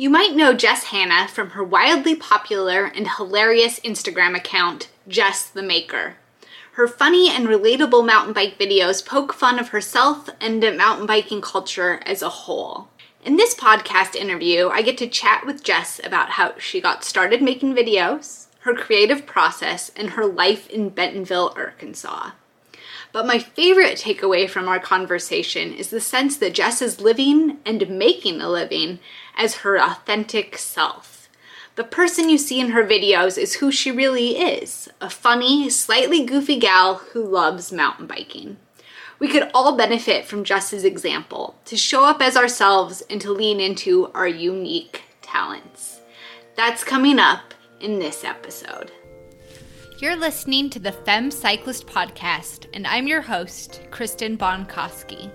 You might know Jess Hana from her wildly popular and hilarious Instagram account, Jess the Maker. Her funny and relatable mountain bike videos poke fun of herself and mountain biking culture as a whole. In this podcast interview, I get to chat with Jess about how she got started making videos, her creative process, and her life in Bentonville, Arkansas. But my favorite takeaway from our conversation is the sense that Jess is living and making a living as her authentic self. The person you see in her videos is who she really is a funny, slightly goofy gal who loves mountain biking. We could all benefit from Jess's example to show up as ourselves and to lean into our unique talents. That's coming up in this episode. You're listening to the Femme Cyclist Podcast, and I'm your host, Kristen Bonkoski.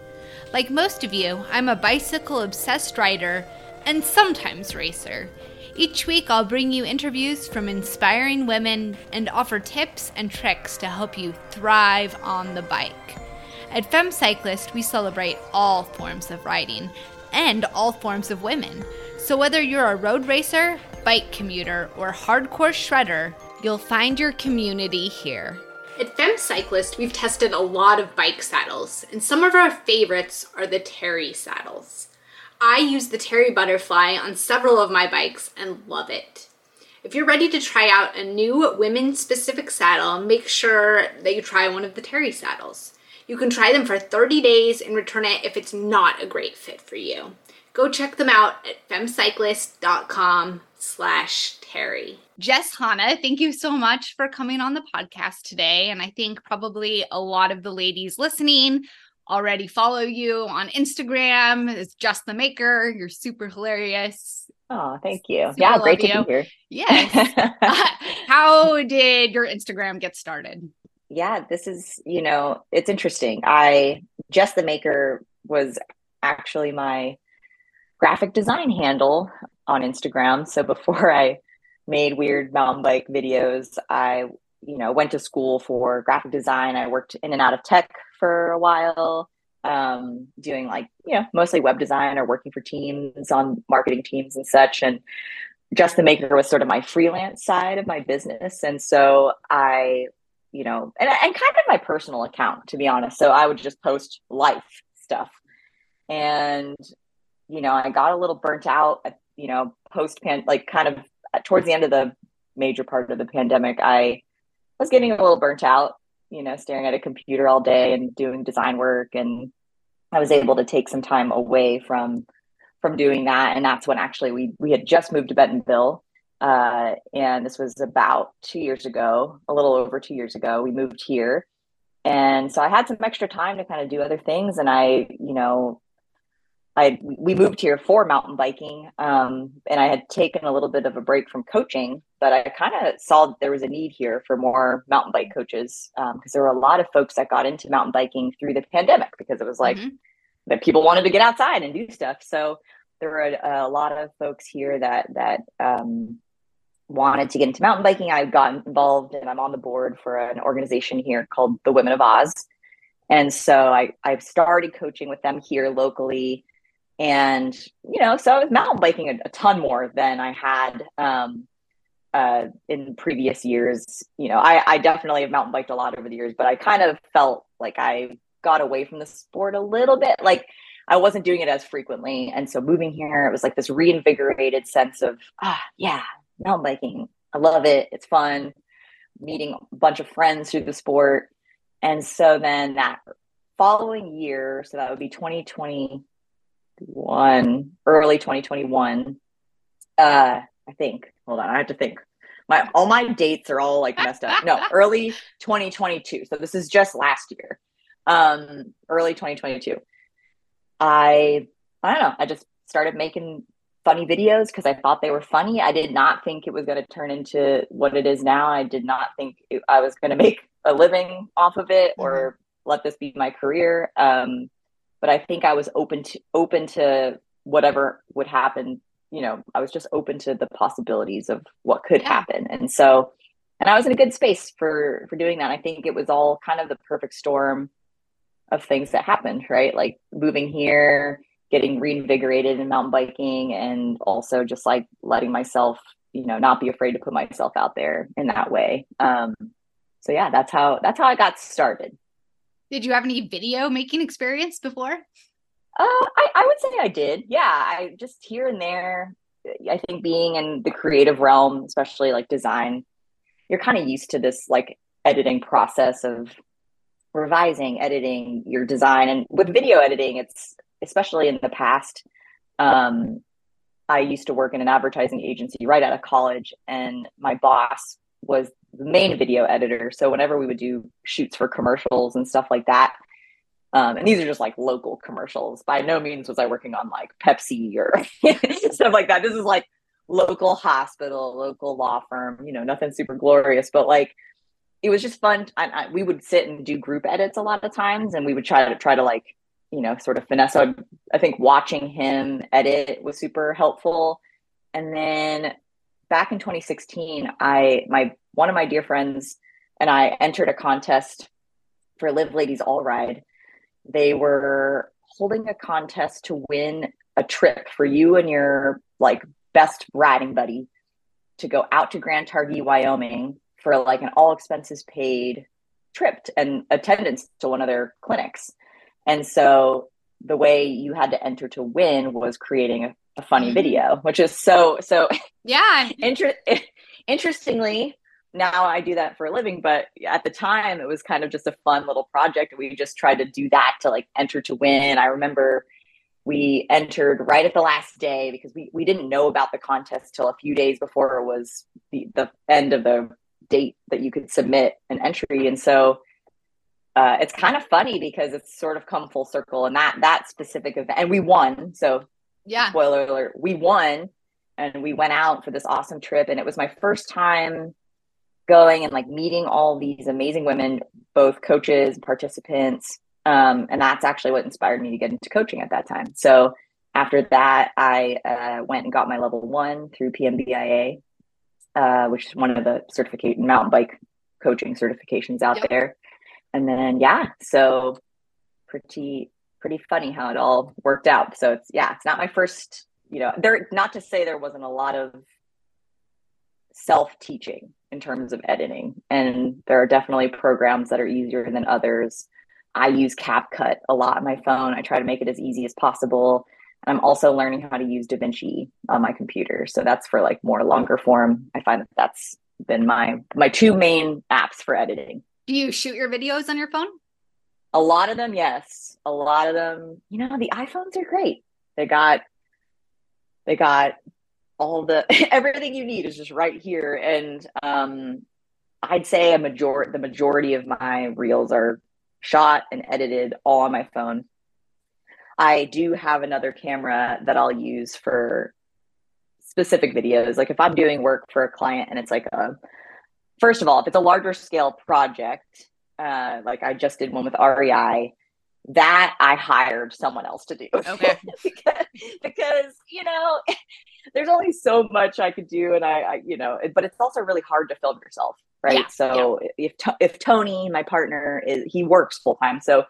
Like most of you, I'm a bicycle obsessed rider and sometimes racer. Each week, I'll bring you interviews from inspiring women and offer tips and tricks to help you thrive on the bike. At Femme Cyclist, we celebrate all forms of riding and all forms of women. So, whether you're a road racer, bike commuter, or hardcore shredder, You'll find your community here. At Femme Cyclist, we've tested a lot of bike saddles, and some of our favorites are the Terry saddles. I use the Terry Butterfly on several of my bikes and love it. If you're ready to try out a new women specific saddle, make sure that you try one of the Terry saddles. You can try them for 30 days and return it if it's not a great fit for you. Go check them out at femmecyclist.com slash Terry. Jess Hana, thank you so much for coming on the podcast today. And I think probably a lot of the ladies listening already follow you on Instagram. It's Jess the Maker. You're super hilarious. Oh, thank you. Super yeah, great to you. be here. Yes. uh, how did your Instagram get started? Yeah, this is, you know, it's interesting. I Jess the Maker was actually my graphic design handle on Instagram. So before I made weird mountain bike videos, I, you know, went to school for graphic design. I worked in and out of tech for a while, um, doing like, you know, mostly web design or working for teams on marketing teams and such. And Jess the Maker was sort of my freelance side of my business. And so I, you know, and, and kind of my personal account, to be honest. So I would just post life stuff. And you know, I got a little burnt out, at, you know, post pan, like kind of towards the end of the major part of the pandemic, I was getting a little burnt out, you know, staring at a computer all day and doing design work. And I was able to take some time away from, from doing that. And that's when actually we, we had just moved to Bentonville. Uh, and this was about two years ago, a little over two years ago, we moved here. And so I had some extra time to kind of do other things. And I, you know, I we moved here for mountain biking, um, and I had taken a little bit of a break from coaching, but I kind of saw that there was a need here for more mountain bike coaches because um, there were a lot of folks that got into mountain biking through the pandemic because it was like mm-hmm. that people wanted to get outside and do stuff. So there were a, a lot of folks here that that um, wanted to get into mountain biking. I got involved, and I'm on the board for an organization here called the Women of Oz. And so I, I've started coaching with them here locally and you know so i was mountain biking a, a ton more than i had um, uh, in previous years. You know I, I definitely have mountain biked a lot over the years but i kind of felt like i got away from the sport a little bit. Like i wasn't doing it as frequently. And so moving here it was like this reinvigorated sense of ah yeah mountain biking. I love it. It's fun. Meeting a bunch of friends through the sport. And so then that following year so that would be 2020 one early 2021 uh i think hold on i have to think. My all my dates are all like messed up. No early 2022 so this is just last year. Um early 2022 i i don't know i just started making funny videos because i thought they were funny. I did not think it was going to turn into what it is now. I did not think it, i was going to make a living off of it or mm-hmm. let this be my career. Um but I think I was open to open to whatever would happen. You know, I was just open to the possibilities of what could yeah. happen, and so, and I was in a good space for for doing that. I think it was all kind of the perfect storm of things that happened, right? Like moving here, getting reinvigorated in mountain biking and also just like letting myself, you know, not be afraid to put myself out there in that way. Um, so yeah, that's how that's how I got started. Did you have any video making experience before? Uh, I, I would say I did. Yeah, I just here and there. I think being in the creative realm, especially like design, you're kind of used to this like editing process of revising, editing your design. And with video editing, it's especially in the past. Um, I used to work in an advertising agency right out of college, and my boss was the main video editor. So whenever we would do shoots for commercials and stuff like that, um, and these are just like local commercials. By no means was I working on like Pepsi or stuff like that. This is like local hospital, local law firm, you know, nothing super glorious, but like it was just fun. I, I, we would sit and do group edits a lot of times, and we would try to try to like you know sort of finesse. So I, I think watching him edit was super helpful. And then back in 2016, I my one of my dear friends and I entered a contest for Live Ladies All Ride they were holding a contest to win a trip for you and your like best riding buddy to go out to Grand Targhee, Wyoming for like an all expenses paid trip and attendance to one of their clinics. And so the way you had to enter to win was creating a, a funny mm-hmm. video, which is so so yeah. Inter- interestingly, now I do that for a living, but at the time it was kind of just a fun little project. We just tried to do that to like enter to win. I remember we entered right at the last day because we, we didn't know about the contest till a few days before it was the, the end of the date that you could submit an entry. And so uh, it's kind of funny because it's sort of come full circle and that that specific event and we won. So yeah, spoiler alert, we won and we went out for this awesome trip and it was my first time going and like meeting all these amazing women, both coaches, participants. Um, and that's actually what inspired me to get into coaching at that time. So after that, I uh, went and got my level one through PMBIA, uh, which is one of the certificate mountain bike coaching certifications out yep. there. And then, yeah, so pretty, pretty funny how it all worked out. So it's, yeah, it's not my first, you know, there, not to say there wasn't a lot of self teaching in terms of editing. And there are definitely programs that are easier than others. I use CapCut a lot on my phone. I try to make it as easy as possible. And I'm also learning how to use DaVinci on my computer. So that's for like more longer form. I find that that's been my my two main apps for editing. Do you shoot your videos on your phone? A lot of them, yes. A lot of them, you know, the iPhones are great. They got they got all the everything you need is just right here and um i'd say a major the majority of my reels are shot and edited all on my phone i do have another camera that i'll use for specific videos like if i'm doing work for a client and it's like a first of all if it's a larger scale project uh like i just did one with rei that I hired someone else to do. Okay. because, because, you know, there's only so much I could do. And I, I, you know, but it's also really hard to film yourself. Right. Yeah, so yeah. if, if Tony, my partner is, he works full time. So if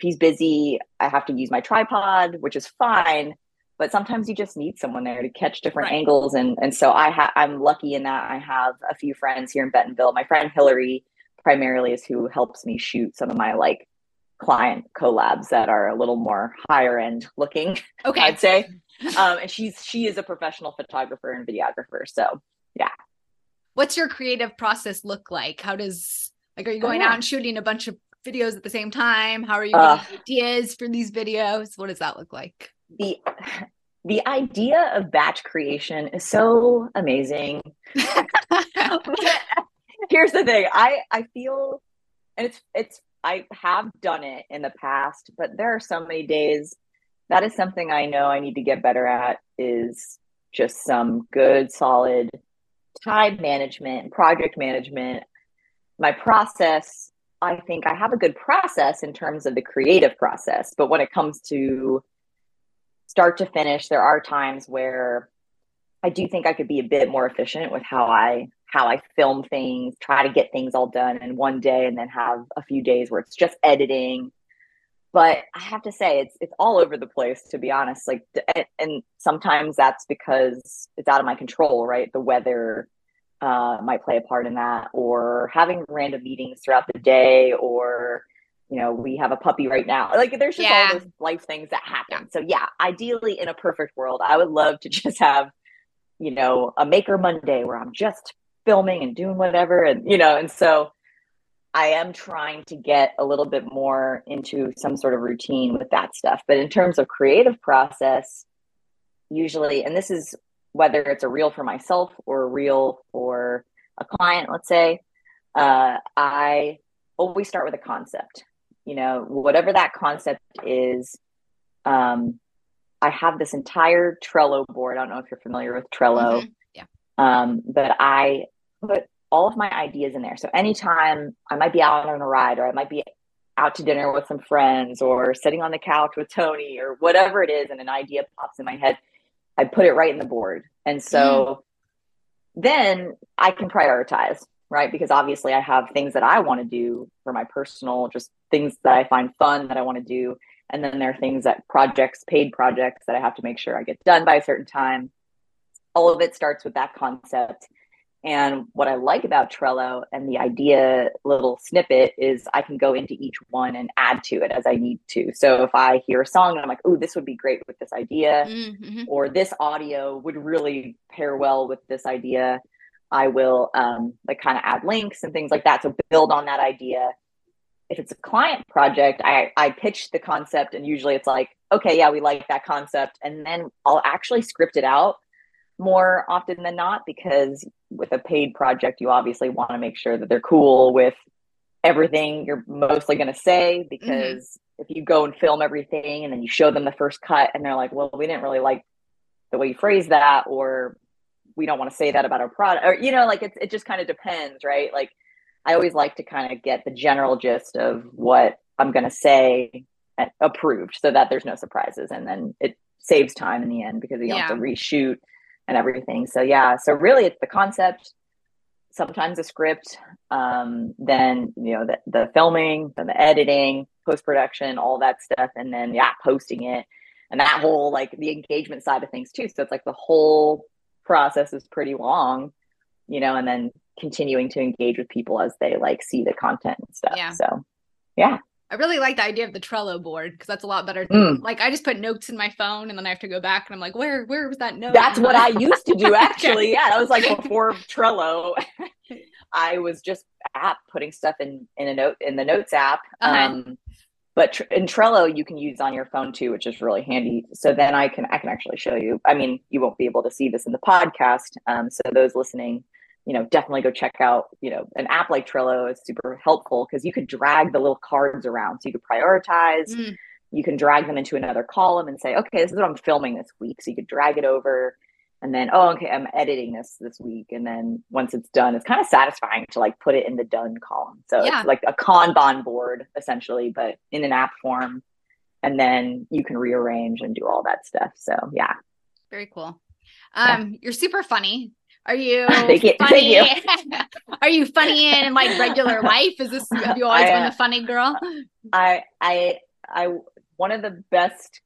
he's busy, I have to use my tripod, which is fine. But sometimes you just need someone there to catch different right. angles. And, and so I have, I'm lucky in that I have a few friends here in Bentonville. My friend Hillary primarily is who helps me shoot some of my like client collabs that are a little more higher end looking. Okay. I'd say. Um, and she's she is a professional photographer and videographer. So yeah. What's your creative process look like? How does like are you going oh, yeah. out and shooting a bunch of videos at the same time? How are you getting uh, ideas for these videos? What does that look like? The the idea of batch creation is so amazing. Here's the thing. I I feel and it's it's I have done it in the past, but there are so many days that is something I know I need to get better at is just some good solid time management, project management. My process, I think I have a good process in terms of the creative process, but when it comes to start to finish, there are times where I do think I could be a bit more efficient with how I how I film things, try to get things all done in one day and then have a few days where it's just editing. but I have to say it's it's all over the place to be honest. Like, and, and sometimes that's because it's out of my control, right? The weather uh, might play a part in that, or having random meetings throughout the day, or you know, we have a puppy right now. Like, there's just yeah. all those life things that happen. So yeah, ideally, in a perfect world, I would love to just have, you know, a Maker Monday where I'm just filming and doing whatever, and you know, and so I am trying to get a little bit more into some sort of routine with that stuff. But in terms of creative process, usually, and this is whether it's a reel for myself or a reel for a client, let's say, uh, I always start with a concept. You know, whatever that concept is, um, I have this entire Trello board. I don't know if you're familiar with Trello. Mm-hmm. Yeah. Um, but I put all of my ideas in there. So anytime I might be out on a ride or I might be out to dinner with some friends or sitting on the couch with Tony or whatever it is and an idea pops in my head, I put it right in the board. And so mm. then I can prioritize, right? Because obviously I have things that I want to do for my personal, just things that I find fun that I want to do. And then there are things that projects, paid projects that I have to make sure I get done by a certain time. All of it starts with that concept and what I like about Trello and the idea little snippet is I can go into each one and add to it as I need to. So if I hear a song and I'm like, oh, this would be great with this idea, mm-hmm. or this audio would really pair well with this idea, I will um, like kind of add links and things like that. So build on that idea. If it's a client project, I, I pitch the concept and usually it's like, okay, yeah, we like that concept. And then I'll actually script it out more often than not because with a paid project you obviously want to make sure that they're cool with everything you're mostly going to say mm-hmm. because mm-hmm. if you go and film everything and then you show them the first cut and they're like well we didn't really like the way you phrase that or we don't want to say that about our product or you know like it's, it just kind of depends right like i always like to kind of get the general gist of what i'm going to say approved so that there's no surprises and then it saves time in the end because you don't yeah. have to reshoot and everything. So yeah, so really it's the concept, sometimes a script, um, then you know the, the filming, then the editing, post production, all that stuff, and then yeah, posting it, and that whole like the engagement side of things too. So it's like the whole process is pretty long, you know, and then continuing to engage with people as they like see the content and stuff. Yeah. So yeah. I really like the idea of the Trello board because that's a lot better. Mm. Like I just put notes in my phone and then I have to go back and I'm like, where where was that note? That's what I used to do actually. yeah, that was like before Trello. I was just app putting stuff in in a note in the notes app. Uh-huh. Um, but tr- in Trello you can use on your phone too, which is really handy. So then I can I can actually show you. I mean, you won't be able to see this in the podcast. Um, so those listening you know, definitely go check out, you know, an app like Trello is super helpful because you could drag the little cards around. So you could prioritize, mm. you can drag them into another column and say, okay, this is what I'm filming this week. So you could drag it over and then, oh, okay, I'm editing this this week. And then once it's done, it's kind of satisfying to like put it in the done column. So yeah. it's like a Kanban board essentially, but in an app form. And then you can rearrange and do all that stuff. So yeah. Very cool. Um, yeah. you're super funny. Are you thank you, funny? Thank you. Are you funny in like regular life? Is this have you always I, been a funny girl? I I I one of the best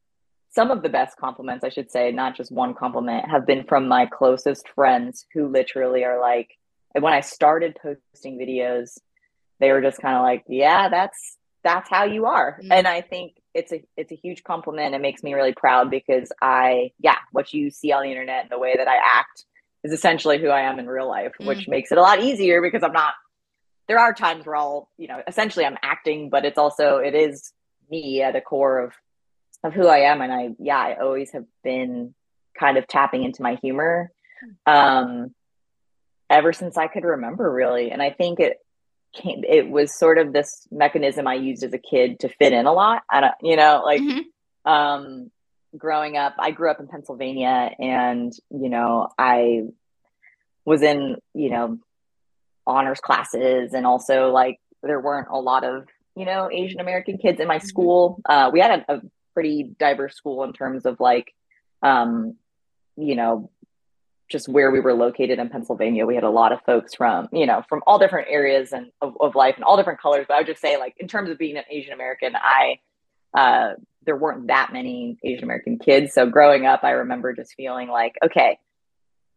some of the best compliments I should say, not just one compliment, have been from my closest friends who literally are like when I started posting videos, they were just kind of like, "Yeah, that's that's how you are." Mm-hmm. And I think it's a it's a huge compliment. It makes me really proud because I yeah, what you see on the internet and the way that I act is essentially who I am in real life, mm. which makes it a lot easier because I'm not. There are times where I'll, you know, essentially I'm acting, but it's also it is me at the core of of who I am, and I yeah, I always have been kind of tapping into my humor, um, ever since I could remember, really, and I think it came. It was sort of this mechanism I used as a kid to fit in a lot. I don't, you know, like. Mm-hmm. Um, growing up, I grew up in Pennsylvania and, you know, I was in, you know, honors classes and also like there weren't a lot of, you know, Asian American kids in my mm-hmm. school. Uh, we had a, a, pretty diverse school in terms of like, um, you know, just where we were located in Pennsylvania. We had a lot of folks from, you know, from all different areas and of, of life and all different colors. But I would just say like, in terms of being an Asian American, I, uh, there weren't that many Asian American kids. So growing up, I remember just feeling like, okay,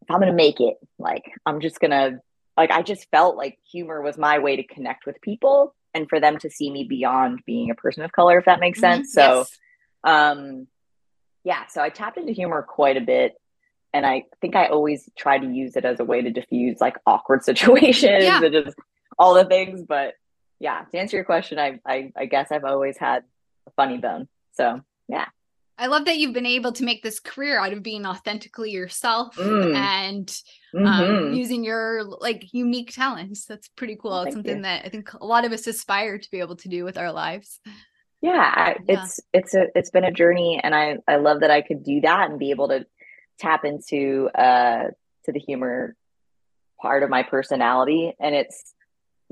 if I'm going to make it, like, I'm just going to, like, I just felt like humor was my way to connect with people and for them to see me beyond being a person of color, if that makes mm-hmm. sense. So, yes. um, yeah, so I tapped into humor quite a bit. And I think I always try to use it as a way to diffuse like awkward situations yeah. and just all the things. But yeah, to answer your question, I, I, I guess I've always had a funny bone. So yeah. I love that you've been able to make this career out of being authentically yourself mm. and um, mm-hmm. using your like unique talents. That's pretty cool. Oh, it's something you. that I think a lot of us aspire to be able to do with our lives. Yeah, I, yeah, it's it's a it's been a journey, and I I love that I could do that and be able to tap into uh to the humor part of my personality, and it's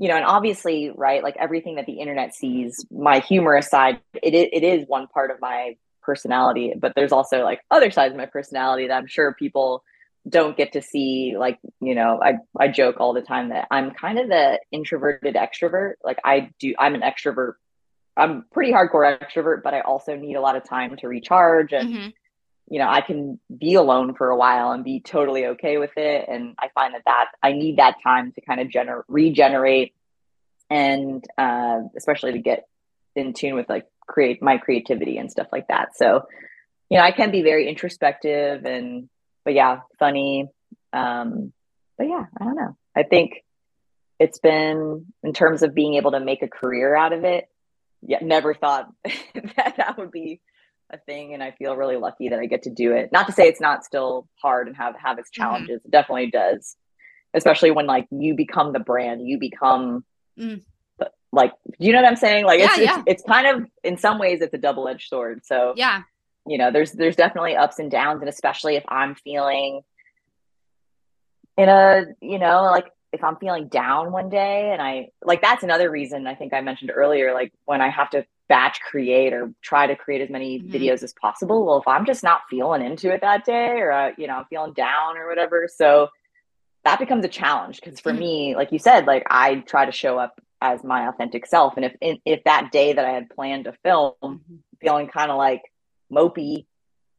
you know, and obviously, right, like everything that the internet sees, my humor aside, it it is one part of my personality, but there's also like other sides of my personality that I'm sure people don't get to see. Like, you know, I I joke all the time that I'm kind of the introverted extrovert. Like I do, I'm an extrovert. I'm pretty hardcore extrovert, but I also need a lot of time to recharge and. Mm-hmm. You know, I can be alone for a while and be totally okay with it. And I find that that I need that time to kind of gener- regenerate and uh, especially to get in tune with like create my creativity and stuff like that. So, you know, I can be very introspective and, but yeah, funny. Um, but yeah, I don't know. I think it's been in terms of being able to make a career out of it. Yeah, never thought that that would be a thing, and I feel really lucky that I get to do it. Not to say it's not still hard and have have its mm-hmm. challenges. Mm-hmm. It definitely does, especially when like you become the brand, you become mm. like you know what I'm saying? Like yeah, it's, yeah. it's it's kind of in some ways it's a double edged sword. So yeah, you know, there's there's definitely ups and downs, and especially if I'm feeling in a you know like if I'm feeling down one day and I like that's another reason I think I mentioned earlier like when I have to batch create or try to create as many mm-hmm. videos as possible. Well if I'm just not feeling into it that day or uh, you know I'm feeling down or whatever so that becomes a challenge. Because for mm-hmm. me like you said like I try to show up as my authentic self. And if if that day that I had planned to film mm-hmm. feeling kind of like mopey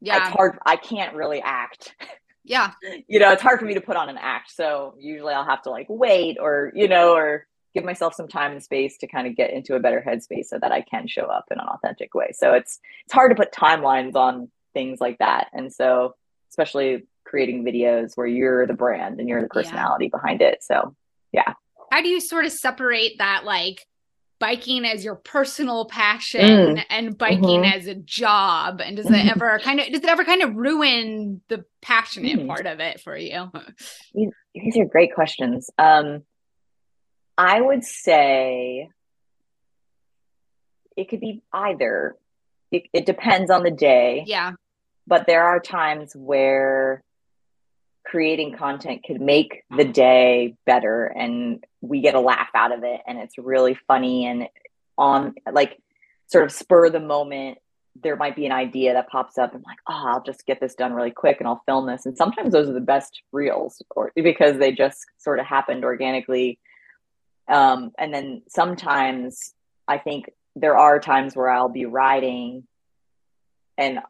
yeah. it's hard I can't really act. Yeah. You know it's hard for me to put on an act. So usually i'll have to like wait or you know or give myself some time and space to kind of get into a better headspace so that i can show up in an authentic way so it's it's hard to put timelines on things like that and so especially creating videos where you're the brand and you're the personality yeah. behind it so yeah how do you sort of separate that like biking as your personal passion mm. and biking mm-hmm. as a job and does it ever kind of does it ever kind of ruin the passionate mm. part of it for you these are great questions um i would say it could be either. It, it depends on the day. Yeah. But there are times where creating content could make the day better and we get a laugh out of it and it's really funny and on like sort of spur the moment there might be an idea that pops up. And like oh i'll just get this done really quick and i'll film this. And sometimes those are the best reels or because they just sort of happened organically um, and then sometimes i think there are times where i'll be riding and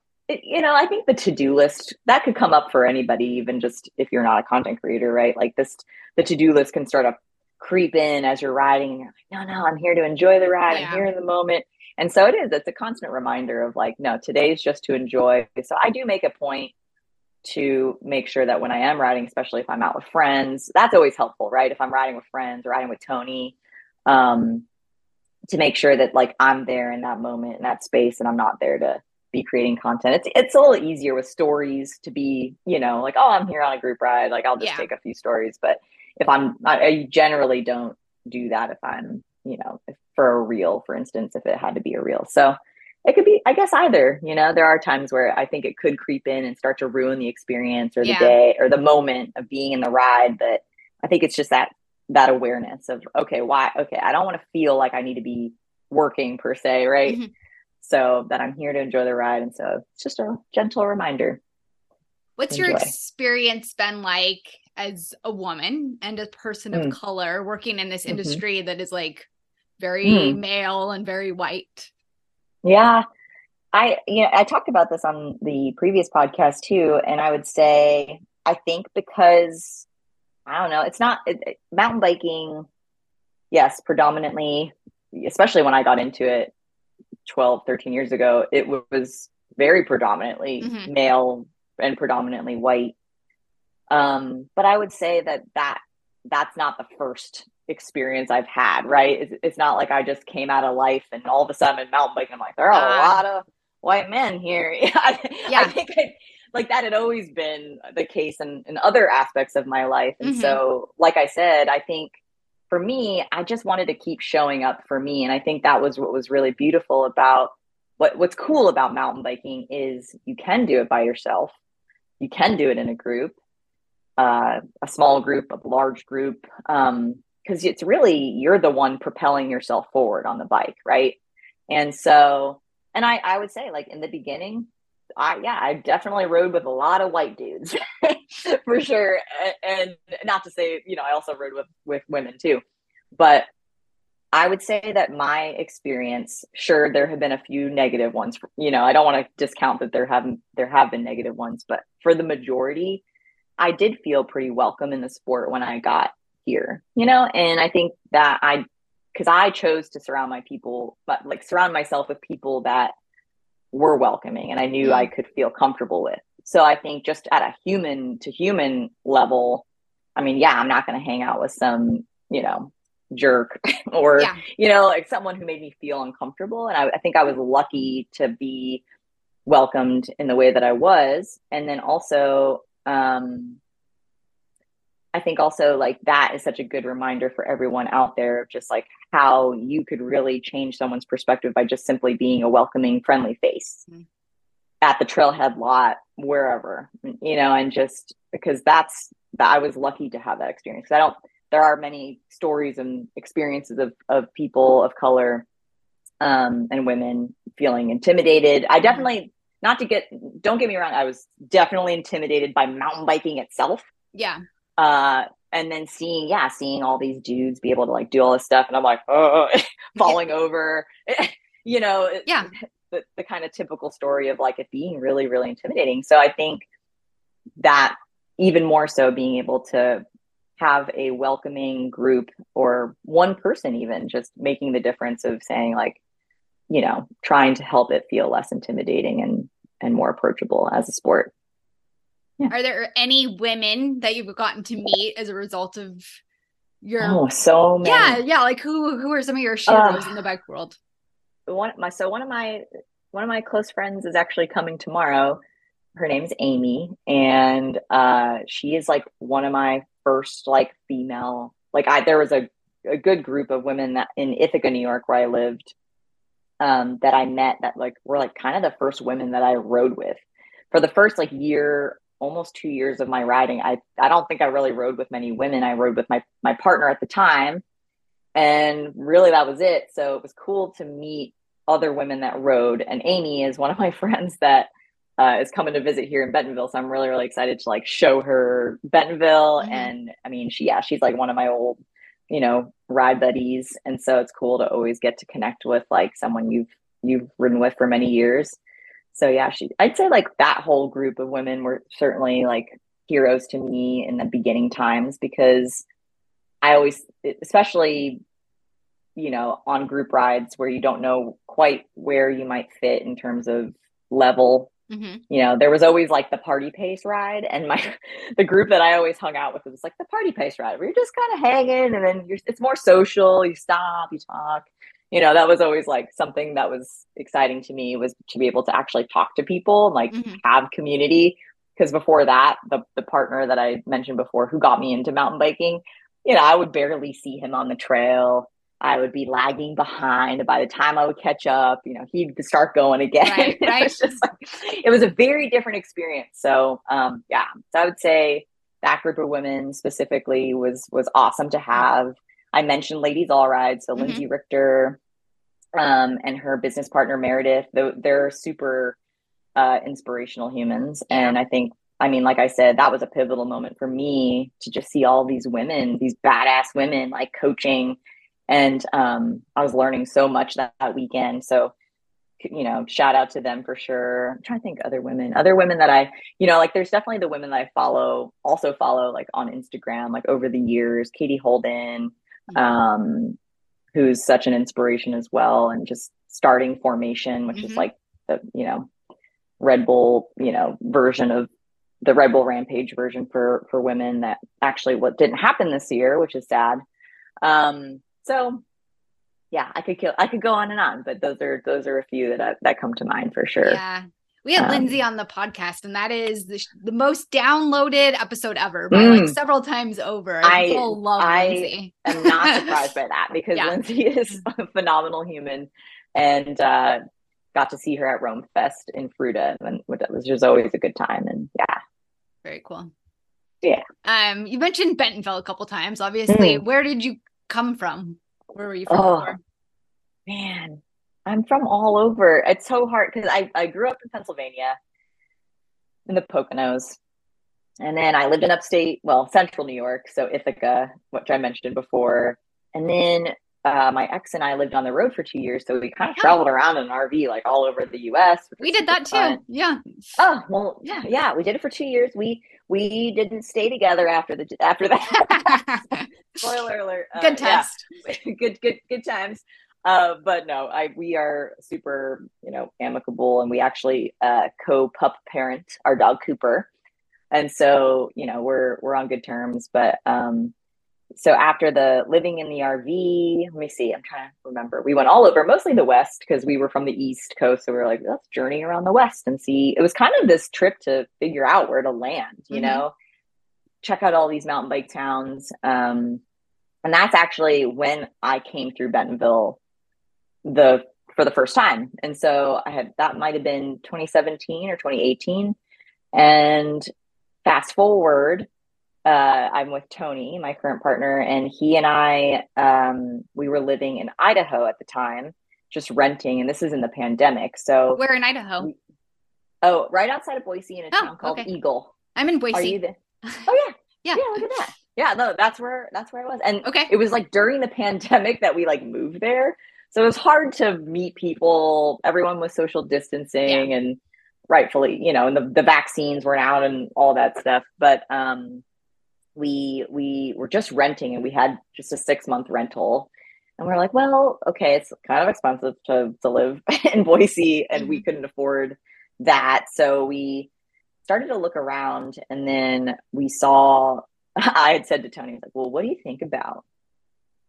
you know, I think the to-do list that could come up for anybody, even just if you're not a content creator, right? Like this, the to-do list can start of creep in as you're riding, and you're like, no, no, I'm here to enjoy the ride. Yeah. I'm here in the moment, and so it is. It's a constant reminder of like, no, today's just to enjoy. So I do make a point to make sure that when I am riding, especially if I'm out with friends, that's always helpful, right? If I'm riding with friends or riding with Tony, um, to make sure that like I'm there in that moment in that space, and I'm not there to be creating content. It's it's a little easier with stories to be, you know, like, oh, I'm here on a group ride. Like I'll just yeah. take a few stories. But if I'm I generally don't do that if I'm, you know, if, for a reel, for instance, if it had to be a reel. So it could be, I guess either, you know, there are times where I think it could creep in and start to ruin the experience or the yeah. day or the moment of being in the ride. But I think it's just that that awareness of okay, why okay, I don't want to feel like I need to be working per se, right? Mm-hmm so that I'm here to enjoy the ride. And so it's just a gentle reminder. What's your experience been like as a woman and a person of mm. color working in this mm-hmm. industry mm-hmm. that is like very mm. male and very white? Yeah. I you know I talked about this on the previous podcast too, and I would say I think because I don't know, it's not it, mountain biking. Yes, predominantly, especially when I got into it 12, 13 years ago, it was very predominantly mm-hmm. male and predominantly white. Um, but I would say that that that's not the first experience I've had, right? It's, it's, not like I just came out of life and all of a sudden mountain biking, I'm like, there are uh, a ah. lot of white men here. I, yeah. I think I, like that had always been the case in, in other aspects of my life. And mm-hmm. so, like I said, I think for me, I just wanted to keep showing up for me. And I think that was what was really beautiful about what, what's cool about mountain biking is you can do it by yourself. You can do it in a group, uh, a small group, a large group. Um, because it's really you're the one propelling yourself forward on the bike, right? And so, and I, I would say like in the beginning, I yeah, I definitely rode with a lot of white dudes for sure. And, and not to say, you know, I also rode with with women too. But I would say that my experience, sure, there have been a few negative ones. You know, I don't want to discount that there haven't there have been negative ones, but for the majority, I did feel pretty welcome in the sport when I got here. You know, and I think that I, because I chose to surround my people, but like surround myself with people that were welcoming and I knew mm-hmm. I could feel comfortable with. So I think just at a human to human level, I mean, yeah, I'm not going to hang out with some, you know, jerk or, yeah. you know, like someone who made me feel uncomfortable. And I, I think I was lucky to be welcomed in the way that I was. And then also, um, I think also like that is such a good reminder for everyone out there of just like how you could really change someone's perspective by just simply being a welcoming, friendly face mm-hmm. at the trailhead lot, wherever, you know, and just because that's that I was lucky to have that experience. I don't, there are many stories and experiences of, of people of color um, and women feeling intimidated. I mm-hmm. definitely, not to get, don't get me wrong, I was definitely intimidated by mountain biking itself. Yeah. Uh, and then seeing, yeah, seeing all these dudes be able to like do all this stuff, and I'm like, oh, falling yeah. over, you know, yeah, the, the kind of typical story of like it being really, really intimidating. So I think that even more so being able to have a welcoming group or one person even just making the difference of saying like you know trying to help it feel less intimidating and and more approachable as a sport yeah. Are there any women that you've gotten to meet as a result of your? Oh, so many. Yeah, yeah. Like who? Who are some of your heroes uh, in the bike world? One my so one of my one of my close friends is actually coming tomorrow. Her name's Amy, and uh, she is like one of my first like female. Like I, there was a a good group of women that in Ithaca, New York, where I lived, um, that I met that like were like kind of the first women that I rode with for the first like year almost two years of my riding, I, I don't think I really rode with many women. I rode with my, my partner at the time. And really, that was it. So it was cool to meet other women that rode. And Amy is one of my friends that uh, is coming to visit here in Bentonville. So I'm really, really excited to like show her Bentonville. Mm-hmm. And I mean, she, yeah, she's like one of my old, you know, ride buddies. And so it's cool to always get to connect with like someone you've, you've ridden with for many years so yeah, she I'd say like that whole group of women were certainly like heroes to me in the beginning times because I always especially you know on group rides where you don't know quite where you might fit in terms of level mm-hmm. you know there was always like the party pace ride and my the group that i always hung out with was like the party pace ride where you're just kind of hanging and then you're it's more social you stop you talk you know that was always like something that was exciting to me was to be able to actually talk to people and like mm-hmm. have community. Because before that the the partner that I mentioned before who got me into mountain biking you know I would barely see him on the trail. I would be lagging behind. By the time I would catch up you know he'd start going again. Right, right. it, was just like, it was a very different experience. So um yeah. So I would say that group of women specifically was was awesome to have. I mentioned Ladies All Ride, so mm-hmm. Lindsey Richter um, and her business partner Meredith. They're super uh, inspirational humans, and I think, I mean, like I said, that was a pivotal moment for me to just see all these women, these badass women, like coaching, and um, I was learning so much that, that weekend. So you know, shout out to them for sure. I'm trying to think other women, other women that I, you know, like there's definitely the women that I follow, also follow like on Instagram, like over the years, Katie Holden, um, who's such an inspiration as well, and just starting formation, which mm-hmm. is like the, you know, Red Bull, you know, version of the Red Bull Rampage version for for women that actually what didn't happen this year, which is sad. Um, so yeah, I could kill I could go on and on, but those are those are a few that that come to mind for sure. Yeah. We had um, Lindsey on the podcast, and that is the, the most downloaded episode ever by mm, like several times over. I love Lindsey. I Lindsey. am not surprised by that because yeah. Lindsey is a phenomenal human, and uh, got to see her at Roam Fest in Fruita, and it was just always a good time. And yeah, very cool. Yeah. Um, you mentioned Bentonville a couple times. Obviously, mm. where did you come from? Where were you from? Oh, man, I'm from all over. It's so hard because I I grew up in Pennsylvania, in the Poconos, and then I lived in upstate, well, central New York, so Ithaca, which I mentioned before, and then uh, my ex and I lived on the road for two years, so we kind of traveled around in an RV like all over the U.S. We did that too. Yeah. Oh well, yeah, yeah. We did it for two years. We we didn't stay together after the after that. Spoiler alert. Uh, good test. Yeah. good good good times. Uh, but no, I we are super you know amicable, and we actually uh, co pup parent our dog Cooper, and so you know we're we're on good terms. But um, so after the living in the RV, let me see, I'm trying to remember. We went all over, mostly the West because we were from the East Coast. So we were like, let's journey around the West and see. It was kind of this trip to figure out where to land, you mm-hmm. know, check out all these mountain bike towns. Um, and that's actually when I came through Bentonville the for the first time. And so I had that might have been 2017 or 2018. And fast forward, uh, I'm with Tony, my current partner, and he and I, um, we were living in Idaho at the time, just renting, and this is in the pandemic. So we're in Idaho? We, oh, right outside of Boise in a oh, town called okay. Eagle. I'm in Boise. Are you the, oh yeah, yeah, yeah. Look at that. Yeah, no, that's where that's where I was, and okay, it was like during the pandemic that we like moved there, so it was hard to meet people. Everyone was social distancing, yeah. and rightfully, you know, and the the vaccines weren't out and all that stuff, but um we we were just renting and we had just a six month rental and we are like well okay it's kind of expensive to to live in boise and mm-hmm. we couldn't afford that so we started to look around and then we saw i had said to tony like well what do you think about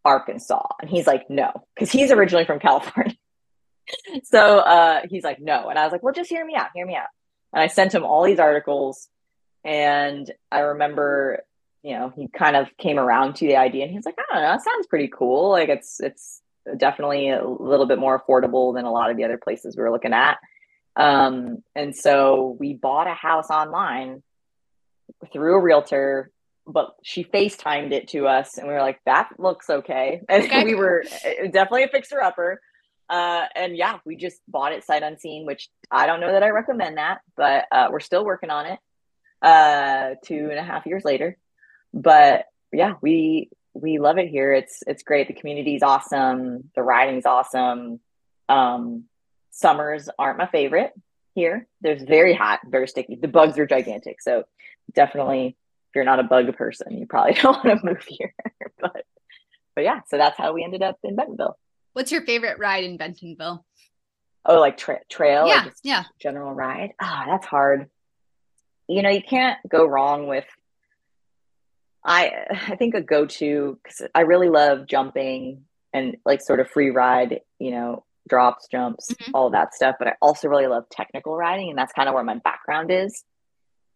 arkansas. And he's like no because he's originally from california. So uh, he's like no. And i was like well just hear me out hear me out. And i sent him all these articles. And i remember you know, he kind of came around to the idea. And he's like, I don't know, it sounds pretty cool. Like it's it's definitely a little bit more affordable than a lot of the other places we were looking at. Um, and so we bought a house online through a realtor, but she FaceTimed it to us and we were like, that looks okay. And okay. we were uh, definitely a fixer upper. Uh, and yeah, we just bought it sight unseen, which I don't know that I recommend that, but uh, we're still working on it uh, two and a half years later but yeah, we we love it here. It's it's great. The community's awesome. The riding's awesome. Um, summers aren't my favorite here. There's very hot, very sticky. The bugs are gigantic. So definitely, if you're not a bug person, you probably don't want to move here. but but yeah, so that's how we ended up in Bentonville. What's your favorite ride in Bentonville? Oh, like tra- trail? Yeah, yeah. General ride. Ah, oh, that's hard. You know, you can't go wrong with I I think a go to because I really love jumping and like sort of free ride, you know, drops, jumps, mm-hmm. all that stuff. But I also really love technical riding, and that's kind of where my background is.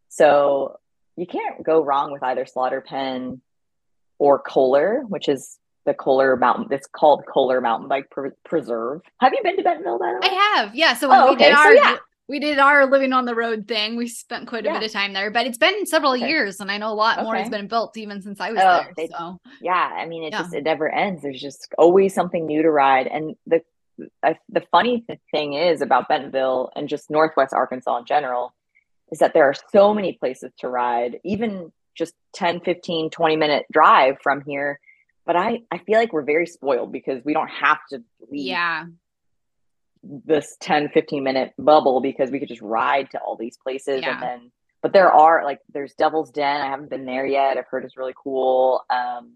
So you can't go wrong with either Slaughter Pen or Coler, which is the Coler Mountain. It's called Coler Mountain Bike Preserve. Have you been to Bentonville? By the way? I have. Yeah. So when oh, we okay. did our so, yeah we did our living on the road thing. We spent quite a yeah. bit of time there, but it's been several okay. years, and I know a lot okay. more has been built even since I was oh, there. They, so yeah, I mean, it yeah. just it never ends. There's just always something new to ride, and the uh, the funny thing is about Bentonville and just Northwest Arkansas in general is that there are so many places to ride, even just 10, 15, 20 minute drive from here. But I, I feel like we're very spoiled because we don't have to leave yeah. this 10 15 minute bubble because we could just ride to all these places Yeah. and then but there are like there's devil's den. I haven't been there yet. I've heard it's really cool. Um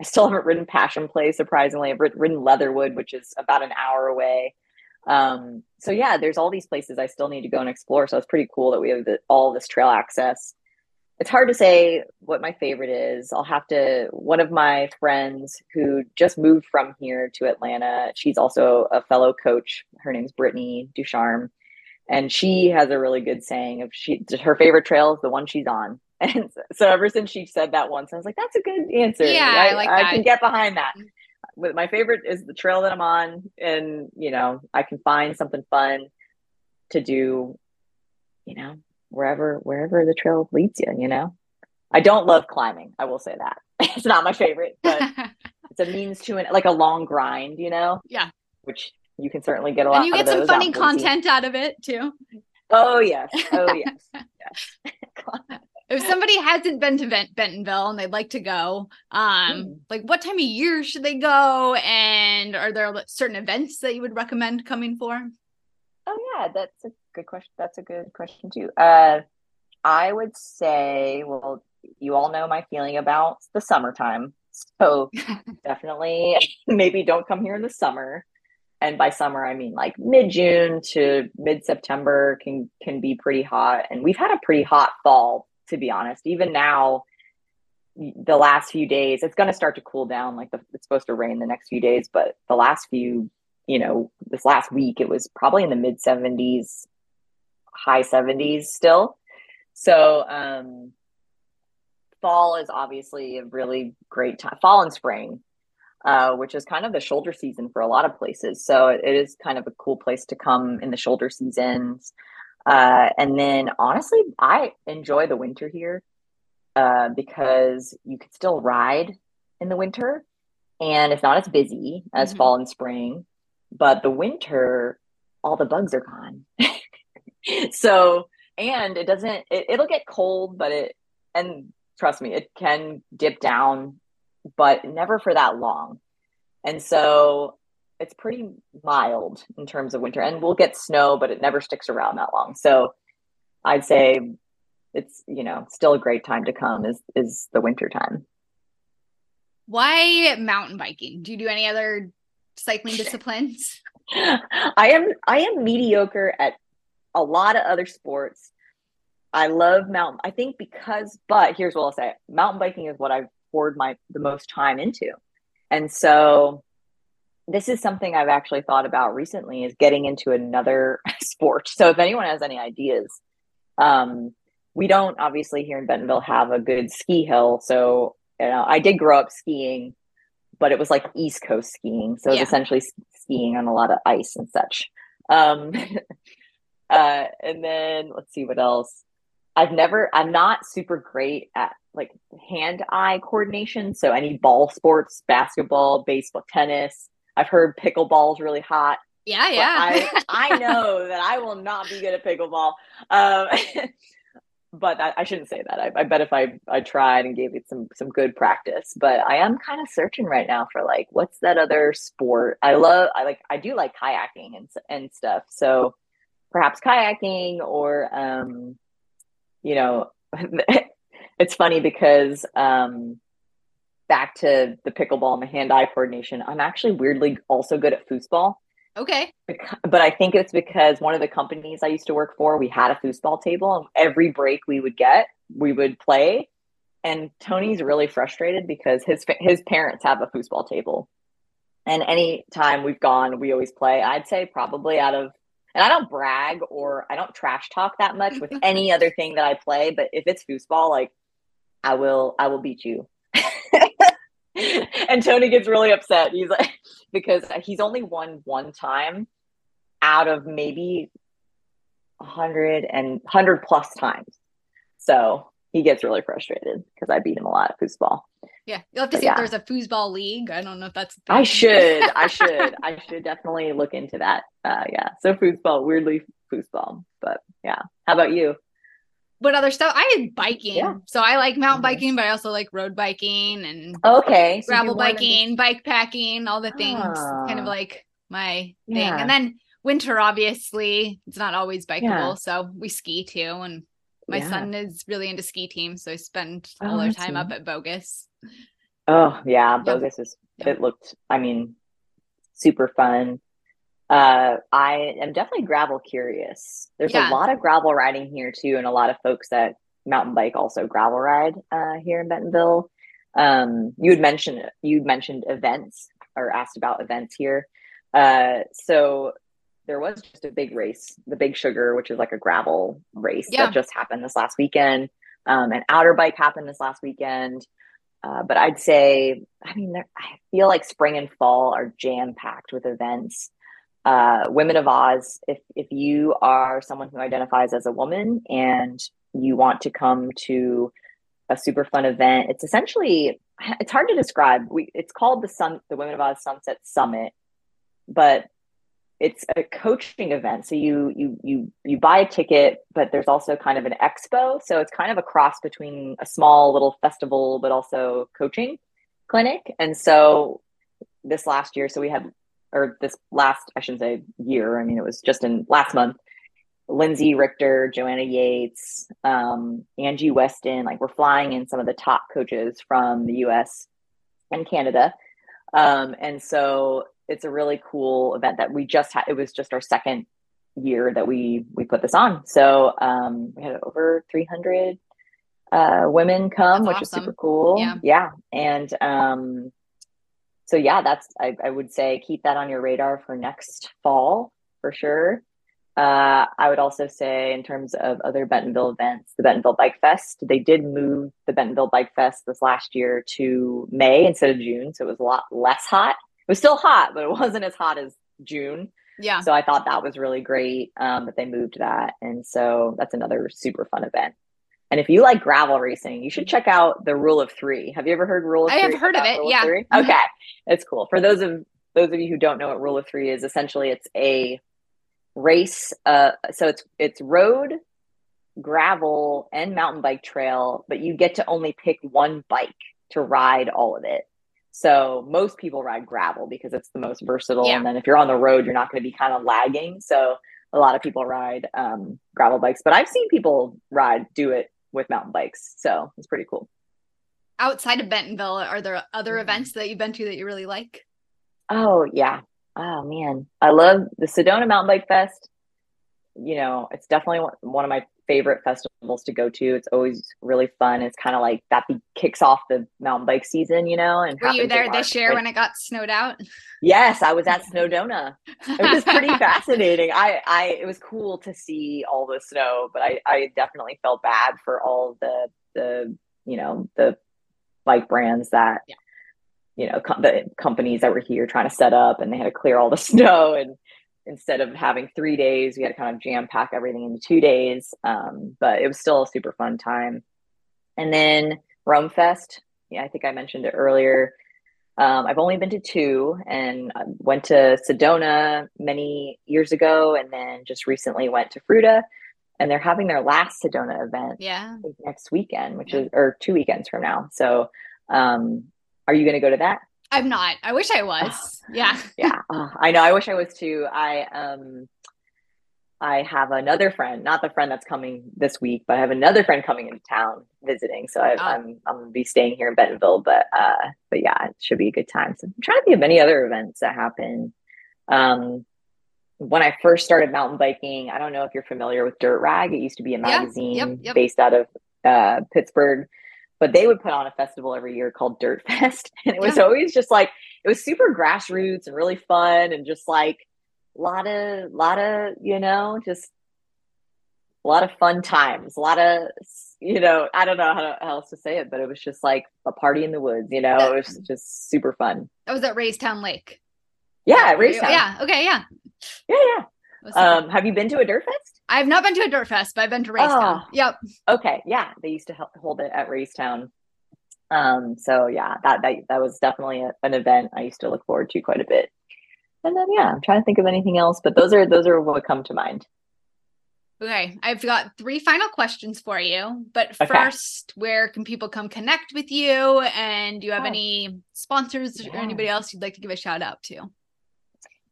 i still haven't ridden passion play surprisingly. I've ridden leatherwood which is about an hour away um so yeah there's all these places i still need to go and explore so it's pretty cool that we have the, all this trail access it's hard to say what my favorite is. I'll have to. One of my friends who just moved from here to Atlanta, she's also a fellow coach. Her name's Brittany Ducharme, and she has a really good saying of she her favorite trail is the one she's on. And so ever since she said that once, I was like, that's a good answer. Yeah, I like I that. can get behind that. With my favorite is the trail that I'm on, and you know, I can find something fun to do. You know, wherever wherever the trail leads you you know i don't love climbing i will say that it's not my favorite but it's a means to an like a long grind you know Yeah. which you can certainly get a lot and you get of some funny out in Boise. content out of it too. oh yes oh yes yes If somebody hasn't been to Bent- Bentonville and they'd like to go, um, Hmm. like what time of year should they go? And are there certain events that you would recommend coming for? oh yeah that's a good question that's a good question too uh i would say well you all know my feeling about the summertime so definitely maybe don't come here in the summer and by summer i mean like mid-june to mid-september can can be pretty hot and we've had a pretty hot fall to be honest. Even now the last few days it's going to start to cool down like the, it's supposed to rain the next few days but the last few you know this last week it was probably in the mid 70s high 70s still. So um fall is obviously a really great time fall and spring uh, which is kind of the shoulder season for a lot of places. So it, it is kind of a cool place to come in the shoulder seasons uh, and then honestly i enjoy the winter here uh, because you can still ride in the winter and it's not as busy as Mhm. fall and spring but the winter all the bugs are gone so and it doesn't it, it'll get cold but it and trust me it can dip down but never for that long and so it's pretty mild in terms of winter and we'll get snow but it never sticks around that long so i'd say it's you know still a great time to come is is the winter time Why mountain biking? Do you do any other cycling disciplines? I am I am mediocre at a lot of other sports. I love mountain. I think because, but here's what I'll say: mountain biking is what I've poured my the most time into, and so this is something I've actually thought about recently: is getting into another sport. So if anyone has any ideas, um, we don't obviously here in Bentonville have a good ski hill. So you know, I did grow up skiing, but it was like East Coast skiing, so Yeah. essentially skiing on a lot of ice and such. Um, uh, and then let's see what else. I've never, I'm not super great at like hand eye coordination. So any ball sports, basketball, baseball, tennis. I've heard pickleball is really hot. Yeah, yeah. I, I know that I will not be good at pickleball. Um, but I, I shouldn't say that. I, I bet if I, I tried and gave it some, some good practice, but I am kind of searching right now for like, what's that other sport? I love, I like, I do like kayaking and, and stuff. So perhaps kayaking or, um, you know, it's funny because, um, back to the pickleball and the hand-eye coordination, I'm actually weirdly also good at foosball okay. but I think it's because one of the companies I used to work for, we had a foosball table, and every break we would get, we would play. And Tony's really frustrated because his his parents have a foosball table, and any time we've gone, we always play. I'd say probably out of, and I don't brag or I don't trash talk that much with any other thing that I play, but if it's foosball, like I will I will beat you. and Tony gets really upset. He's like because he's only won one time out of maybe a hundred and hundred plus times. So he gets really frustrated because I beat him a lot at foosball. Yeah. You'll have to But see yeah. if there's a foosball league. I don't know if that's. I should, I should, I should definitely look into that. Uh, yeah. So foosball, weirdly foosball, but yeah. How about you? What other stuff? I had biking. Yeah. So I like mountain biking, but I also like road biking and Okay. so gravel than biking, bike packing, all the things. Kind of Ah. like my thing. Yeah. And then winter, obviously, it's not always bikeable. Yeah. So we ski too. And my son is really into ski team. So I spend Oh, all our time up at Bogus. Oh yeah. Bogus is it looked, I mean, super fun. Uh, I am definitely gravel curious. There's Yeah. a lot of gravel riding here too, and a lot of folks that mountain bike also gravel ride uh, here in Bentonville. Um, you had mentioned you mentioned events or asked about events here. Uh, so there was just a big race, the Big Sugar, which is like a gravel race Yeah. that just happened this last weekend. Um, and Outer Bike happened this last weekend. Uh, but I'd say, I mean, there, I feel like spring and fall are jam packed with events. Uh, Women of Oz, if if you are someone who identifies as a woman and you want to come to a super fun event, it's essentially it's hard to describe. We it's called the Sun the Women of Oz Sunset Summit, but it's a coaching event. So you you you you buy a ticket, but there's also kind of an expo. So it's kind of a cross between a small little festival, but also coaching clinic. And so this last year, so we had or this last, I shouldn't say year. I mean, it was just in last month. Lindsey Richter, Joanna Yates, um, Angie Weston, like we're flying in some of the top coaches from the US and Canada. Um, and so it's a really cool event that we just had. It was just our second year that we we put this on. So um, we had over 300 uh, women come, That's which is super cool. Yeah. yeah. And um, so yeah, that's I, I would say keep that on your radar for next fall for sure. Uh, I would also say, in terms of other Bentonville events, the Bentonville Bike Fest, they did move the Bentonville Bike Fest this last year to May instead of June. So it was a lot less hot. It was still hot, but it wasn't as hot as June. Yeah. So I thought that was really great um, that they moved that. And so that's another super fun event. And if you like gravel racing, you should check out the Rule of Three. Have you ever heard Rule of I Three? have heard of it, Rule yeah. Three? Mhm. Okay, it's cool. For those of those of you who don't know what Rule of Three is, essentially it's a race. Uh, so it's it's road, gravel, and mountain bike trail, but you get to only pick one bike to ride all of it. So most people ride gravel because it's the most versatile. Yeah. And then if you're on the road, you're not going to be kind of lagging. So a lot of people ride um, gravel bikes, but I've seen people ride do it with mountain bikes. So it's pretty cool. Outside of Bentonville, are there other Mhm. events that you've been to that you really like? Oh yeah. Oh man. I love the Sedona Mountain Bike Fest. You know, it's definitely one of my favorite festivals to go to. It's always really fun. It's kind of like that be- kicks off the mountain bike season, you know, and Were you there this year when it got snowed out? Yes, I was at Snowdona. It was pretty fascinating. I, I, it was cool to see all the snow, but I, I definitely felt bad for all the, the, you know, the bike brands that, Yeah. you know, com- the companies that were here trying to set up, and they had to clear all the snow. And instead of having three days, we had to kind of jam pack everything into two days. Um, but it was still a super fun time. And then Roam Fest. Yeah, I think I mentioned it earlier. Um, I've only been to two and I went to Sedona many years ago and then just recently went to Fruita and they're having their last Sedona event Yeah. Next weekend, which Yeah. is, or two weekends from now. So, um, are you going to go to that? I'm not. I wish I was. yeah. Yeah. Oh, I know. I wish I was too. I, um, I have another friend, not the friend that's coming this week, but I have another friend coming into town visiting. So I, Oh. I'm I'm gonna be staying here in Bentonville, but uh, but yeah, it should be a good time. So I'm trying to think of many other events that happen. Um, when I first started mountain biking, I don't know if you're familiar with Dirt Rag. It used to be a Yeah, magazine yep, yep. based out of uh, Pittsburgh, but they would put on a festival every year called Dirt Fest, and it was Yeah. always just like it was super grassroots and really fun, and just like a lot of lot of you know just a lot of fun times a lot of you know i don't know how, how else to say it but it was just like a party in the woods you know it was just super fun oh, That was at Raystown Lake. yeah Raystown. Yeah. Okay. Yeah. yeah yeah It was super- um have you been to a dirt fest I've not been to a dirt fest, but I've been to Raystown. Oh. Yep. okay yeah they used to hold it at Raystown um so yeah that that, that was definitely a, an event i used to look forward to quite a bit and then yeah i'm trying to think of anything else but those are those are what come to mind Okay. I've got three final questions for you. But Okay. first, where can people come connect with you? And do you have Oh. any sponsors or anybody else you'd like to give a shout out to?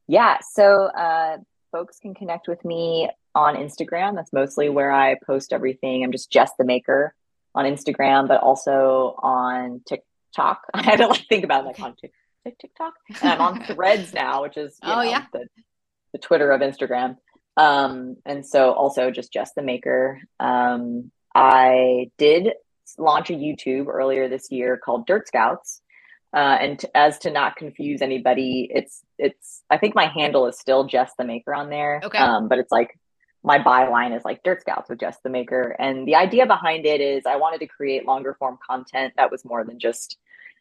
Yeah, so uh, folks can connect with me on Instagram. That's mostly where I post everything. I'm just Jess the Maker on Instagram, but also on TikTok. I had to like think about it, like on TikTok, and I'm on Threads now, which is oh know, yeah the, the Twitter of Instagram. Um, and so also just Jess the Maker. Um, I did launch a YouTube earlier this year called Dirt Scouts. Uh, and as to not confuse anybody, it's it's I think my handle is still Jess the Maker on there. Okay. Um, but it's like my byline is like Dirt Scouts with Jess the Maker. And the idea behind it is I wanted to create longer form content that was more than just,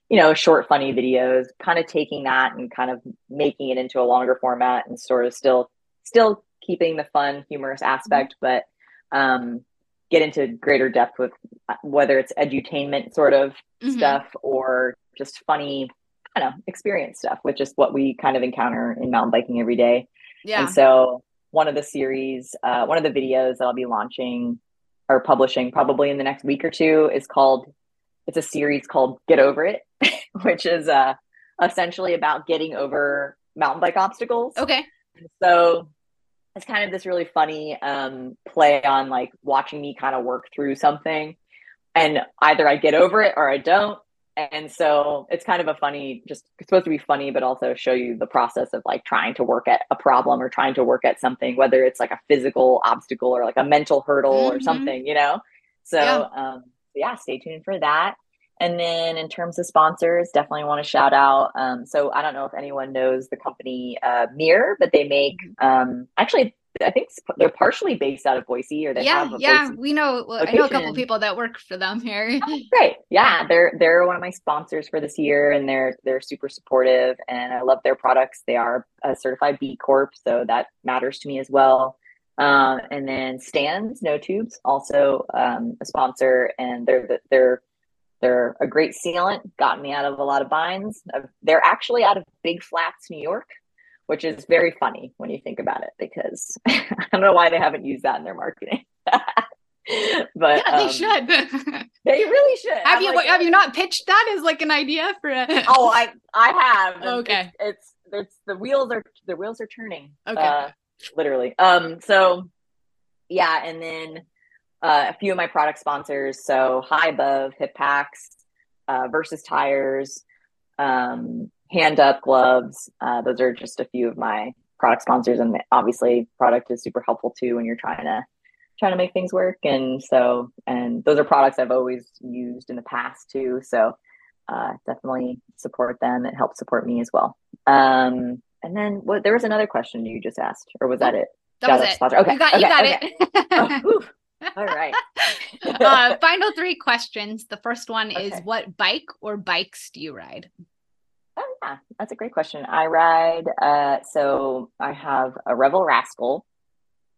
you know, short, funny videos, kind of taking that and kind of making it into a longer format and sort of still still keeping the fun, humorous aspect, mm-hmm. but um get into greater depth with uh, whether it's edutainment sort of mm-hmm. stuff or just funny, I don't know, experience stuff, which is what we kind of encounter in mountain biking every day. Yeah. And so one of the series, uh, one of the videos that I'll be launching or publishing probably in the next week or two is called, it's a series called Get Over It, which is uh, essentially about getting over mountain bike obstacles. Okay. So it's kind of this really funny um, play on like watching me kind of work through something. And either I get over it or I don't and so it's kind of a funny just it's supposed to be funny but also show you the process of like trying to work at a problem or trying to work at something whether it's like a physical obstacle or like a mental hurdle mm-hmm. or something you know so yeah. um yeah stay tuned for that and then in terms of sponsors definitely want to shout out um so i don't know if anyone knows the company uh mirror but they make mm-hmm. um actually I think they're partially based out of Boise, or they yeah, have yeah. Boise we know. Well, I know a couple people that work for them here. oh, great, yeah. They're they're one of my sponsors for this year, and they're they're super supportive, and I love their products. They are a certified B Corp, so that matters to me as well. Um, and then Stan's No Tubes, also um, a sponsor, and they're they're they're a great sealant. Got me out of a lot of binds. They're actually out of Big Flats, New York which is very funny when you think about it because I don't know why they haven't used that in their marketing. but yeah, they um, should. they really should. Have I'm you like, have you not pitched that as like an idea for a Oh, I I have. Okay. It's, it's, it's the wheels are the wheels are turning. Okay. Uh, literally. Um so yeah, and then uh, a few of my product sponsors, so High Above, Hip Packs, uh, versus tires, um, HandUp gloves. Uh, those are just a few of my product sponsors, and obviously, product is super helpful too when you're trying to trying to make things work. And so, and those are products I've always used in the past too. So, uh, definitely support them. It helps support me as well. Um, and then what? There was another question you just asked, or was that it? That Shout was it. Sponsor. Okay, you got, okay, you got okay. it. oh, all right. uh, final three questions. The first one okay. is what bike or bikes do you ride? Yeah, that's a great question. I ride, uh, so I have a Revel Rascal,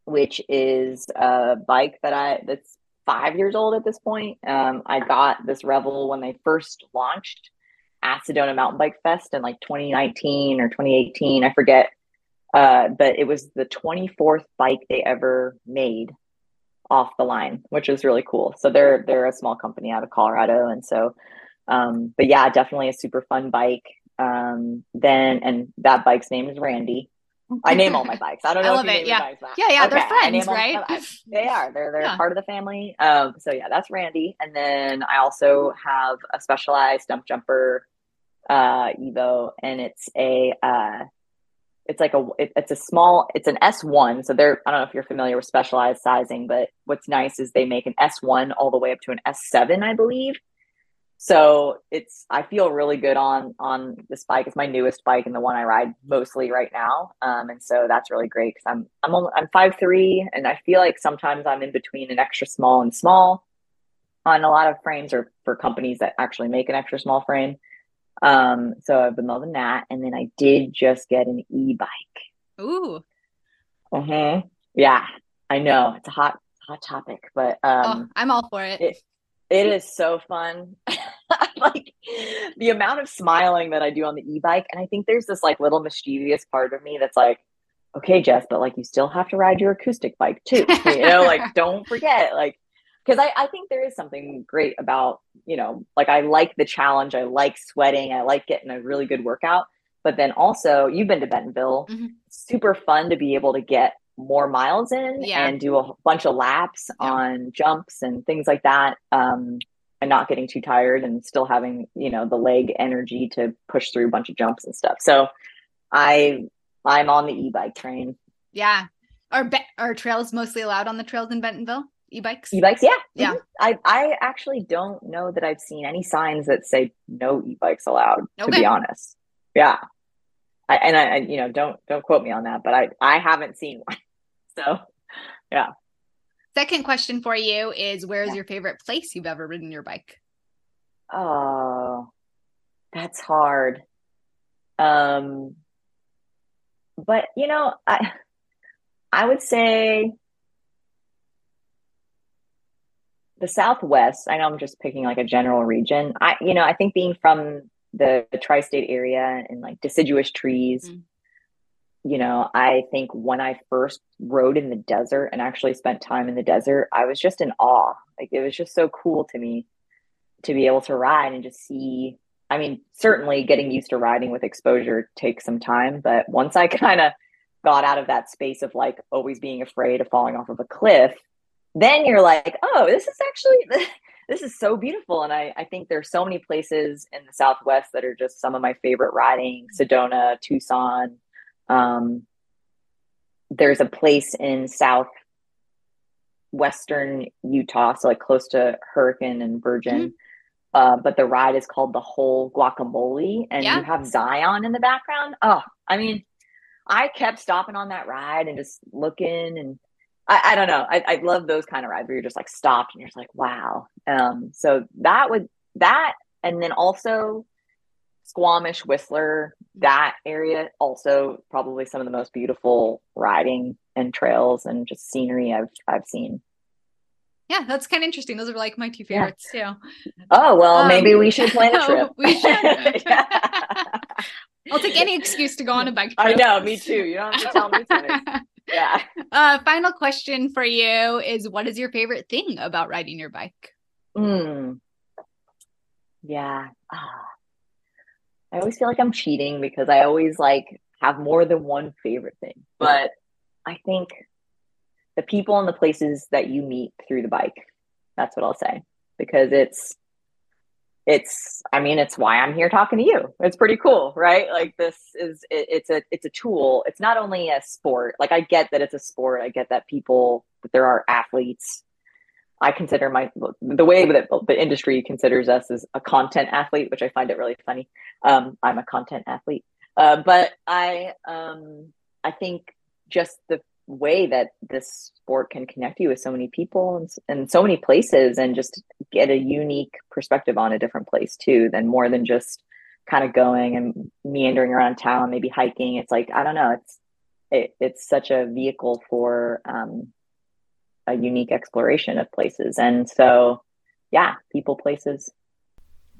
which is a bike that I that's five years old at this point. Um, I got this Revel when they first launched at Sedona Mountain Bike Fest in like 2019 or 2018, I forget. Uh, but it was the 24th bike they ever made off the line, which was really cool. So they're they're a small company out of Colorado, and so, um, but yeah, definitely a super fun bike. Um, then, and that bike's name is Randy. I name all my bikes. I don't know. I love it. Yeah. Bikes, yeah. Yeah. Okay. They're friends, right? They are. They're, they're yeah. part of the family. Um, so yeah, that's Randy. And then I also have a specialized Stumpjumper, uh, Evo, and it's a, uh, it's like a it, it's a small it's an s1 so they're i don't know if you're familiar with specialized sizing but what's nice is they make an s1 all the way up to an s7 i believe so it's I feel really good on on this bike. It's my newest bike and the one I ride mostly right now. Um, and so that's really great because I'm I'm only, I'm five three and I feel like sometimes I'm in between an extra small and small on a lot of frames or for companies that actually make an extra small frame. Um, so I've been loving that. And then I did just get an e-bike. Ooh. Uh-huh. Yeah, I know. It's a hot hot topic, but um oh, I'm all for it. it it is so fun. like the amount of smiling that I do on the e-bike. And I think there's this like little mischievous part of me that's like, okay, Jess, but like you still have to ride your acoustic bike too. You know, like don't forget, like because I, I think there is something great about, you know, like I like the challenge. I like sweating. I like getting a really good workout. but then also you've been to Bentonville. Mhm. Super fun to be able to get more miles in Yeah. and do a bunch of laps Yeah. on jumps and things like that. Um, and not getting too tired and still having, you know, the leg energy to push through a bunch of jumps and stuff. So I I'm on the e-bike train. Yeah. Are be- are trails mostly allowed on the trails in Bentonville? E-bikes? E-bikes, yeah. Yeah. Mhm. I I actually don't know that I've seen any signs that say no e-bikes allowed, to be honest. Yeah. I, and I, I, you know, don't don't quote me on that, but I I haven't seen one. So yeah. Second question for you is where's Yeah. your favorite place you've ever ridden your bike? Oh, that's hard. Um, but you know, I I would say the Southwest. I know I'm just picking like a general region. I, you know, I think being from the, the tri-state area and like deciduous trees, Mm. you know, I think when I first rode in the desert and actually spent time in the desert, I was just in awe. Like it was just so cool to me to be able to ride and just see. I mean, certainly getting used to riding with exposure takes some time, but once I kind of got out of that space of like always being afraid of falling off of a cliff, then you're like, oh, this is actually this is so beautiful. And I, I think there's so many places in the Southwest that are just some of my favorite riding. Sedona, Tucson. Um, there's a place in southwestern Utah, so like close to Hurricane and Virgin. Uh, but the ride is called the whole guacamole, and Yeah. you have Zion in the background. Oh, I mean, I kept stopping on that ride and just looking, and I, I don't know. I, I love those kind of rides where you're just like stopped and you're just like, wow. Um, so that would that, and then also Squamish, Whistler, that area also probably some of the most beautiful riding and trails and just scenery I've I've seen. Yeah, that's kind of interesting. Those are like my two Yeah. favorites too. Oh well, Um, maybe we should plan a trip. we should. I'll take any excuse to go on a bike I know, me too. You don't have to tell me. Yeah. uh, final question for you is what is your favorite thing about riding your bike? Mm. Yeah. Ah. I always feel like I'm cheating because I always like have more than one favorite thing. But I think the people and the places that you meet through the bike. That's what I'll say. Because it's it's I mean it's why I'm here talking to you. It's pretty cool, right? Like this is it, it's a it's a tool. It's not only a sport. Like I get that it's a sport. I get that people that there are athletes I consider my the way that the industry considers us as a content athlete, which I find it really funny. Um, I'm a content athlete, uh, but I um, I think just the way that this sport can connect you with so many people and, and so many places, and just get a unique perspective on a different place too, than more than just kind of going and meandering around town, maybe hiking. It's like I don't know. It's it, it's such a vehicle for um, a unique exploration of places. And so, yeah, people, places.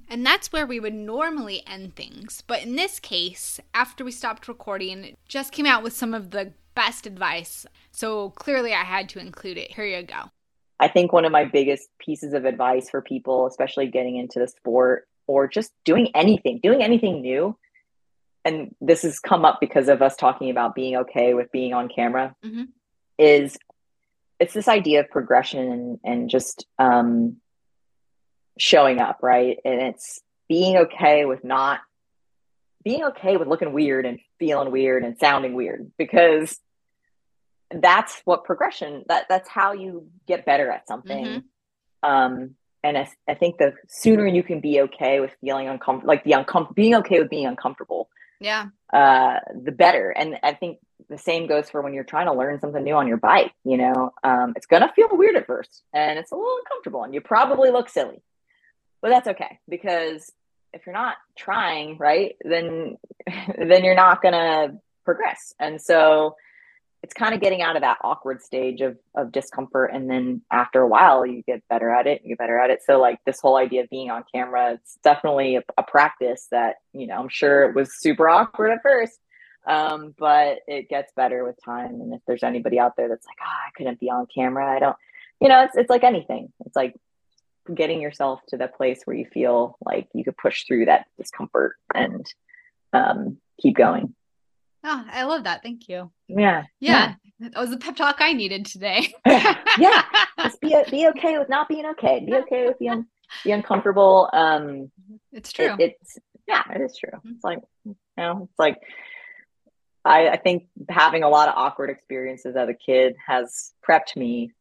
And that's where we would normally end things. But in this case, after we stopped recording, just came out with some of the best advice. So clearly I had to include it. Here you go. I think one of my biggest pieces of advice for people, especially getting into the sport or just doing anything, doing anything new. And this has come up because of us talking about being okay with being on camera, Mhm. is it's this idea of progression and, and just um, showing up, right? And it's being okay with not being okay with looking weird and feeling weird and sounding weird because that's what progression that that's how you get better at something. Mhm. Um, and I, I think the sooner you can be okay with feeling uncomfortable, like the uncomfortable, being okay with being uncomfortable, Yeah. uh, the better. And I think the same goes for when you're trying to learn something new on your bike. You know, um, it's gonna feel weird at first, and it's a little uncomfortable, and you probably look silly, but that's okay because if you're not trying, right, then then you're not gonna progress. And so it's kind of getting out of that awkward stage of of discomfort, and then after a while, you get better at it. You get better at it. So like this whole idea of being on camera, it's definitely a, a practice that you know I'm sure it was super awkward at first um, but it gets better with time. And if there's anybody out there that's like, ah, oh, I couldn't be on camera, I don't, you know, it's it's like anything. It's like getting yourself to that place where you feel like you could push through that discomfort and um, keep going. Oh, I love that. Thank you. Yeah. Yeah. yeah. That was the pep talk I needed today. yeah. Just be be okay with not being okay. Be okay with being be uncomfortable. Um it's true. It, it's yeah, it is true. It's like you know, it's like I, I think having a lot of awkward experiences as a kid has prepped me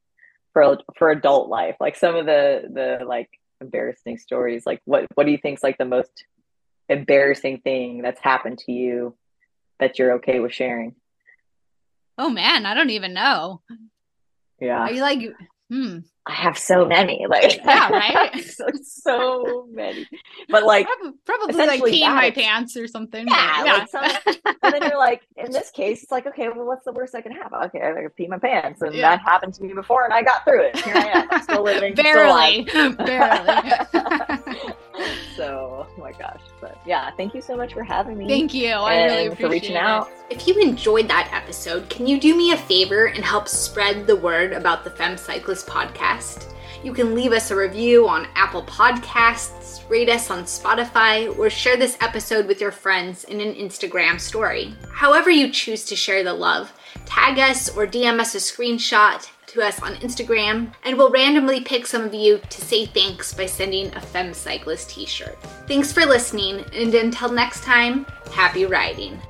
for for adult life. Like some of the the like embarrassing stories. Like what what do you think's like the most embarrassing thing that's happened to you that you're okay with sharing? Oh man, I don't even know. Yeah. Are you like hmm I have so many. Like yeah, right. so, so many. But like probably, probably like peeing my pants or something. Yeah. yeah. Like some, and then you're like, in this case, it's like, okay, well, what's the worst that can happen? Okay, I pee my pants, and yeah. that happened to me before, and I got through it. Here I am, I'm still living, barely, still barely. so, oh my gosh, but yeah, thank you so much for having me. Thank you. I really appreciate for reaching it. out. If you enjoyed that episode, can you do me a favor and help spread the word about the Femme Cyclist podcast? You can leave us a review on Apple Podcasts, rate us on Spotify, or share this episode with your friends in an Instagram story. However, you choose to share the love, tag us or DM us a screenshot to us on Instagram, and we'll randomly pick some of you to say thanks by sending a Femme Cyclist t shirt. Thanks for listening, and until next time, happy riding.